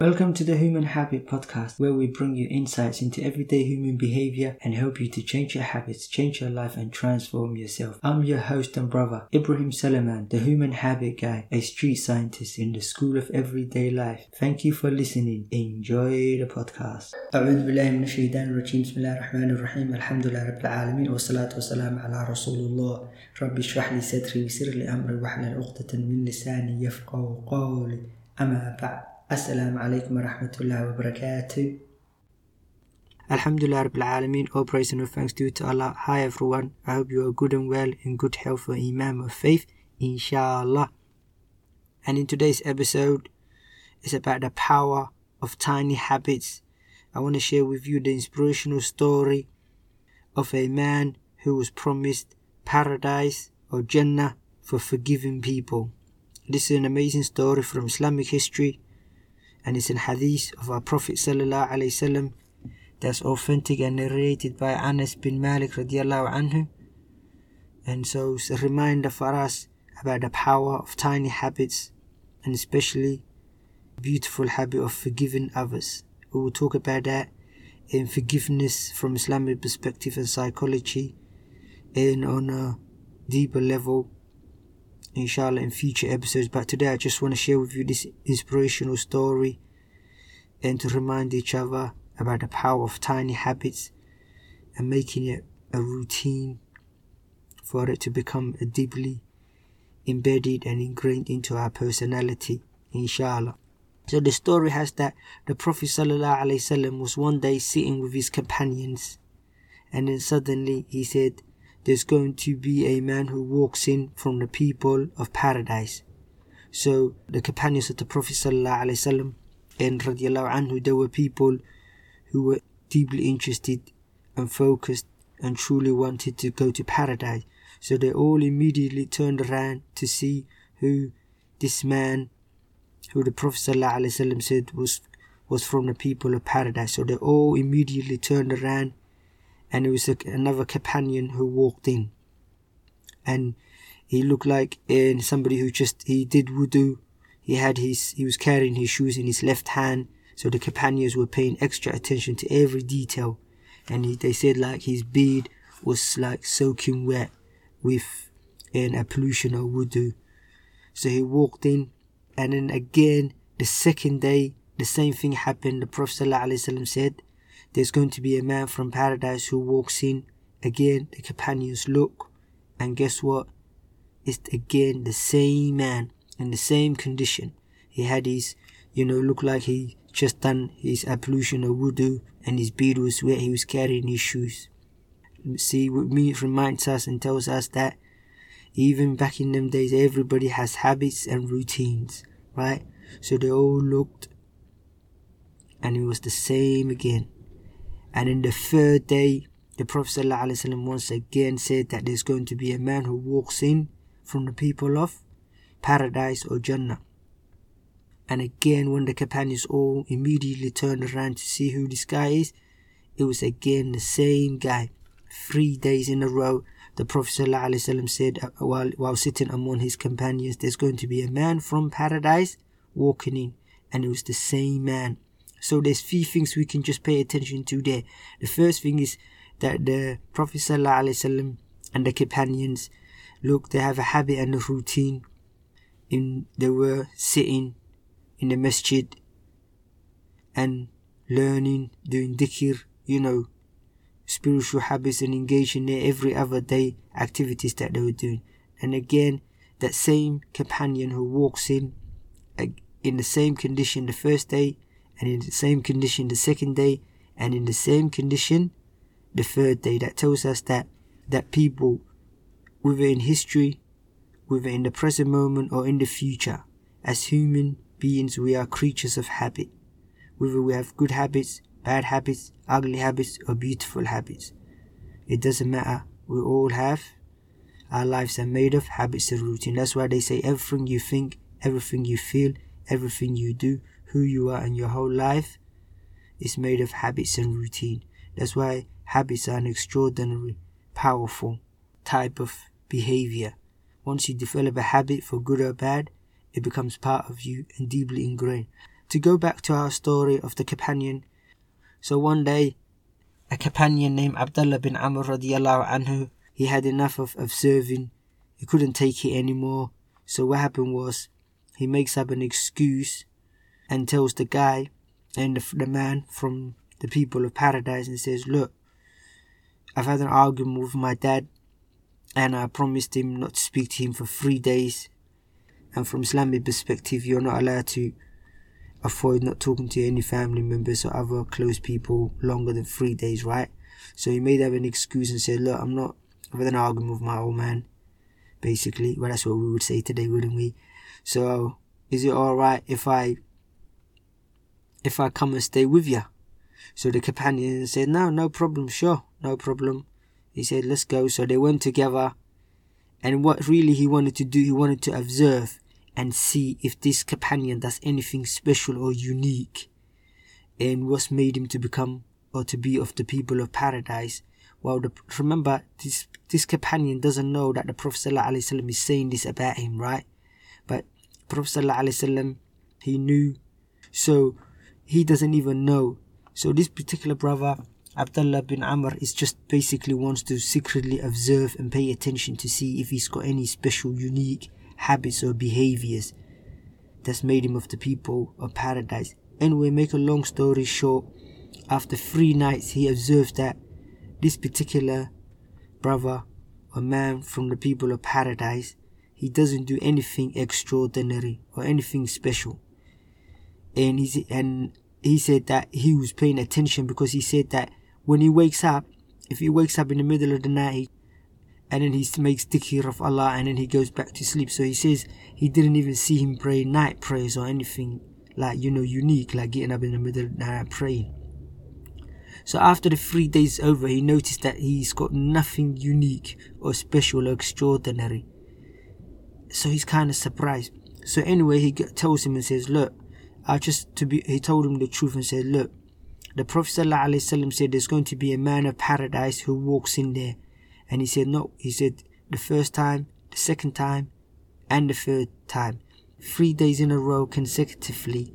Welcome to the Human Habit Podcast, where we bring you insights into everyday human behavior and help you to change your habits, change your life, and transform yourself. I'm your host and brother, Ibrahim Salaman, the Human Habit Guy, a street scientist in the School of Everyday Life. Thank you for listening. Enjoy the podcast. أعوذ بالله من الشيطان الرجيم بسم الله الرحمن الرحيم الحمد لله رب العالمين والصلاة والسلام على رسول الله رب اشرح لي صدري ويسر لي أمري واحلل عقدة من لساني يفقه قولي أما بعد Alaikum wa rahmatullahi wa barakatuh. Alhamdulillah Rabbil Alameen, all praise and all thanks due to Allah. Hi everyone, I hope you are good and well, in good health and iman of faith, inshallah. And in today's episode, it's about the power of tiny habits. I want to share with you the inspirational story of a man who was promised paradise or Jannah for forgiving people. This is an amazing story from Islamic history and it's in hadith of our Prophet wasallam that's authentic and narrated by Anas bin Malik radiallahu anhu. And so it's a reminder for us about the power of tiny habits and especially beautiful habit of forgiving others. We will talk about that in forgiveness from Islamic perspective and psychology and on a deeper level inshallah in future episodes. But today i just want to share with you this inspirational story and to remind each other about the power of tiny habits and making it a routine for it to become a deeply embedded and ingrained into our personality inshallah. So the story has that the prophet ﷺ was one day sitting with his companions and then suddenly he said there's going to be a man who walks in from the people of paradise. So the companions of the Prophet ﷺ and radiallahu anhu, there were people who were deeply interested and focused and truly wanted to go to paradise. So they all immediately turned around to see who this man, who the Prophet ﷺ said was was from the people of paradise. So they all immediately turned around and it was a, another companion who walked in. And he looked like uh, somebody who just he did wudu. He had his he was carrying his shoes in his left hand. So the companions were paying extra attention to every detail. And he, they said like his beard was like soaking wet with an ablution wudu. So he walked in and then again the second day the same thing happened. The prophet ﷺ said there's going to be a man from paradise who walks in. Again, the companions look, and guess what? It's again the same man in the same condition. He had his, you know, look like he just done his ablution of wudu, and his beard was wet. He was carrying his shoes. See, what me it reminds us and tells us that even back in them days, everybody has habits and routines, right? So they all looked, and it was the same again. And in the third day, the Prophet ﷺ once again said that there's going to be a man who walks in from the people of paradise or Jannah. And again, when the companions all immediately turned around to see who this guy is, it was again the same guy. Three days in a row, the Prophet ﷺ said uh, while, while sitting among his companions, there's going to be a man from paradise walking in. And it was the same man so there's few things we can just pay attention to there. The first thing is that the Prophet and the companions, look, they have a habit and a routine. In they were sitting in the masjid and learning, doing dhikr, you know, spiritual habits and engaging in every other day activities that they were doing. And again, that same companion who walks in in the same condition the first day and in the same condition the second day, and in the same condition the third day. That tells us that that people, whether in history, whether in the present moment or in the future, as human beings, we are creatures of habit. Whether we have good habits, bad habits, ugly habits, or beautiful habits. It doesn't matter. We all have. Our lives are made of habits and routine. That's why they say everything you think, everything you feel, everything you do who you are and your whole life is made of habits and routine. That's why habits are an extraordinary, powerful type of behavior. Once you develop a habit for good or bad, it becomes part of you and deeply ingrained. to go back to our story of the companion, so one day, a companion named Abdullah bin Amr radiallahu anhu, he had enough of, observing. He couldn't take it anymore. So what happened was, he makes up an excuse and tells the guy and the, the man from the people of paradise and says, look, I've had an argument with my dad and I promised him not to speak to him for three days. And from Islamic perspective, you're not allowed to avoid not talking to any family members or other close people longer than three days, right? So he made up an excuse and said, Look, I'm not with an argument with my old man, basically. Well, that's what we would say today, wouldn't we? So, is it alright if I if I come and stay with you? So the companion said, No, no problem, sure, no problem. He said, Let's go. So they went together. And what really he wanted to do, he wanted to observe and see if this companion does anything special or unique and what's made him to become or to be of the people of paradise. Well, the, remember, this this companion doesn't know that the Prophet ﷺ is saying this about him, right? But Prophet ﷺ, he knew, so he doesn't even know. So this particular brother, Abdullah bin Amr, is just basically wants to secretly observe and pay attention to see if he's got any special, unique habits or behaviors that's made him of the people of paradise. Anyway, make a long story short, after three nights he observed that this particular brother a man from the people of paradise, he doesn't do anything extraordinary or anything special. And he and he said that he was paying attention because he said that when he wakes up, if he wakes up in the middle of the night, and then he makes dhikr of Allah and then he goes back to sleep. So he says he didn't even see him pray night prayers or anything like, you know, unique, like getting up in the middle of the night praying. So after the three days over, he noticed that he's got nothing unique or special or extraordinary. So he's kind of surprised. So anyway, he tells him and says, look, I just to be, he told him the truth and said, look, the Prophet ﷺ said there's going to be a man of paradise who walks in there and he said, No. He said, The first time, the second time, and the third time. Three days in a row consecutively.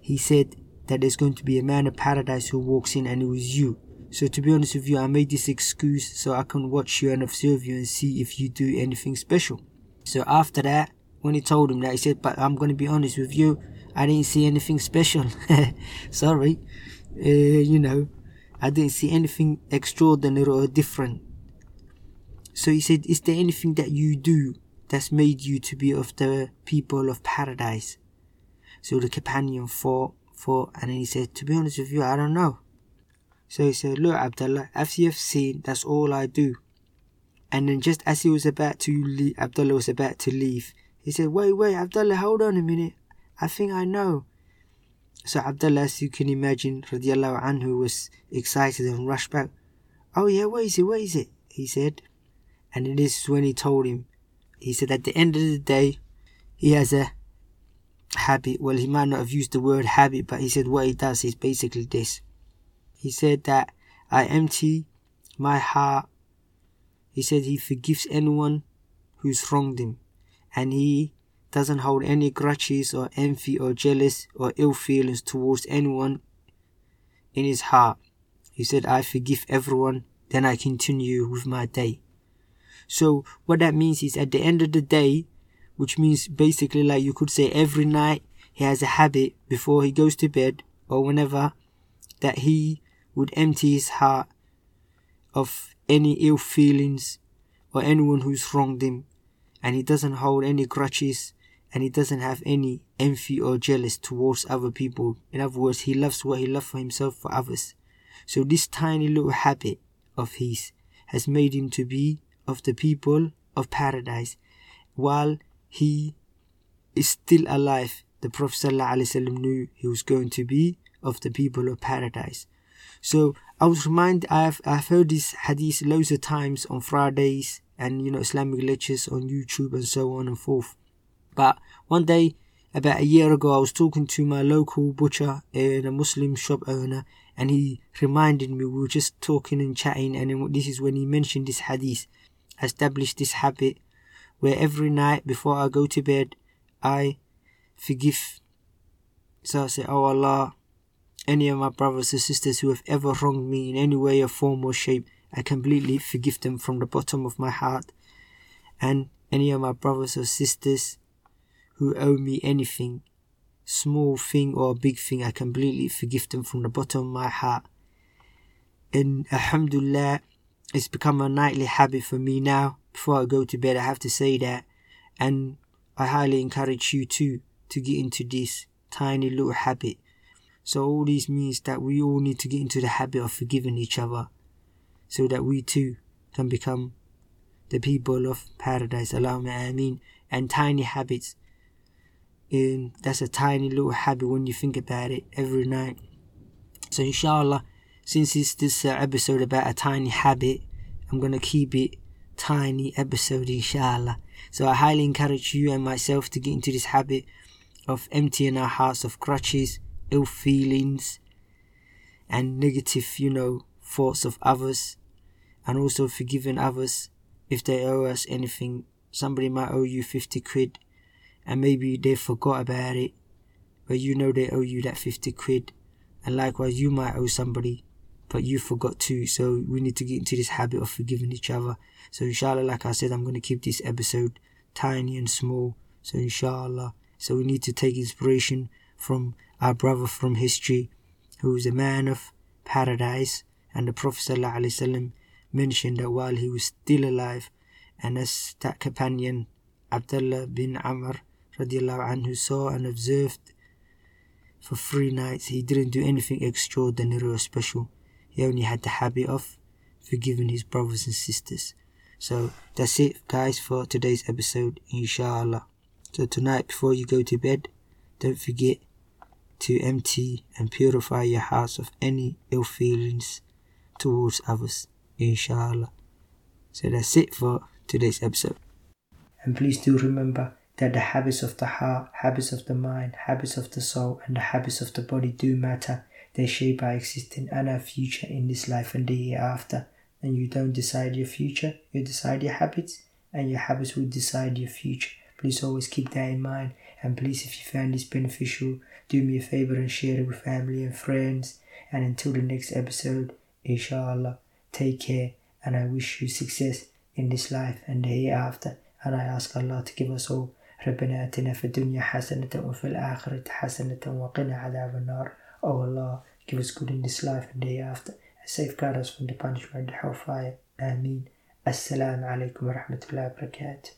He said that there's going to be a man of paradise who walks in, and it was you. So, to be honest with you, I made this excuse so I can watch you and observe you and see if you do anything special. So, after that, when he told him that, he said, But I'm going to be honest with you, I didn't see anything special. Sorry. Uh, you know, I didn't see anything extraordinary or different so he said, Is there anything that you do that's made you to be of the people of paradise? So the companion thought, thought, and then he said, To be honest with you, I don't know. So he said, Look, Abdullah, as you have seen, that's all I do. And then just as he was about to leave, Abdullah was about to leave, he said, Wait, wait, Abdullah, hold on a minute. I think I know. So Abdullah, as you can imagine, radiallahu anhu, was excited and rushed back. Oh yeah, where is it? Where is it? He said. And it is when he told him, he said, at the end of the day, he has a habit. Well, he might not have used the word habit, but he said what he does is basically this. He said that I empty my heart. He said he forgives anyone who's wronged him. And he doesn't hold any grudges or envy or jealous or ill feelings towards anyone in his heart. He said, I forgive everyone, then I continue with my day. So what that means is at the end of the day, which means basically like you could say every night he has a habit before he goes to bed or whenever that he would empty his heart of any ill feelings or anyone who's wronged him and he doesn't hold any grudges and he doesn't have any envy or jealous towards other people. In other words, he loves what he loves for himself for others. So this tiny little habit of his has made him to be of the people of paradise while he is still alive. The Prophet ﷺ knew he was going to be of the people of paradise. So I was reminded, I've, I've heard this hadith loads of times on Fridays and, you know, Islamic lectures on YouTube and so on and forth. But one day, about a year ago, I was talking to my local butcher and a Muslim shop owner and he reminded me, we were just talking and chatting and this is when he mentioned this hadith established this habit where every night before I go to bed, I forgive So I say, Oh Allah, any of my brothers or sisters who have ever wronged me in any way or form or shape, I completely forgive them from the bottom of my heart. And any of my brothers or sisters who owe me anything, small thing or big thing, I completely forgive them from the bottom of my heart. And Alhamdulillah, it's become a nightly habit for me now. Before I go to bed, I have to say that. And I highly encourage you too to get into this tiny little habit. So all this means that we all need to get into the habit of forgiving each other so that we too can become the people of paradise. Allahumma ameen. And tiny habits. And that's a tiny little habit when you think about it every night. So inshallah, since it's this uh, episode about a tiny habit, I'm gonna keep it tiny episode inshallah. So I highly encourage you and myself to get into this habit of emptying our hearts of grudges, ill feelings, and negative, you know, thoughts of others, and also forgiving others if they owe us anything. Somebody might owe you 50 quid, and maybe they forgot about it, but you know they owe you that 50 quid, and likewise, you might owe somebody, but you forgot too. So we need to get into this habit of forgiving each other. So, inshallah, like I said, I'm going to keep this episode tiny and small. So, inshallah, so we need to take inspiration from our brother from history, who is a man of paradise, and the Prophet ﷺ mentioned that while he was still alive, and as that companion Abdullah bin Amr anhu saw and observed for three nights, he didn't do anything extraordinary or special. He only had the habit of forgiving his brothers and sisters. So that's it, guys, for today's episode, inshallah. So tonight, before you go to bed, don't forget to empty and purify your hearts of any ill feelings towards others, inshallah. So that's it for today's episode. And please do remember that the habits of the heart, habits of the mind, habits of the soul, and the habits of the body do matter. They shape our existence and our future in this life and the hereafter. And you don't decide your future, you decide your habits, and your habits will decide your future. Please always keep that in mind. And please, if you found this beneficial, do me a favor and share it with family and friends. And until the next episode, inshallah, take care. And I wish you success in this life and the hereafter. And I ask Allah to give us all ربنا آتنا في الدنيا حسنة وفي الآخرة حسنة وقنا عذاب النار Oh Allah, give us good in this life and the hereafter and safeguard us from the punishment of hellfire. Ameen. Assalamu alaikum wa rahmatullahi wa barakatuh.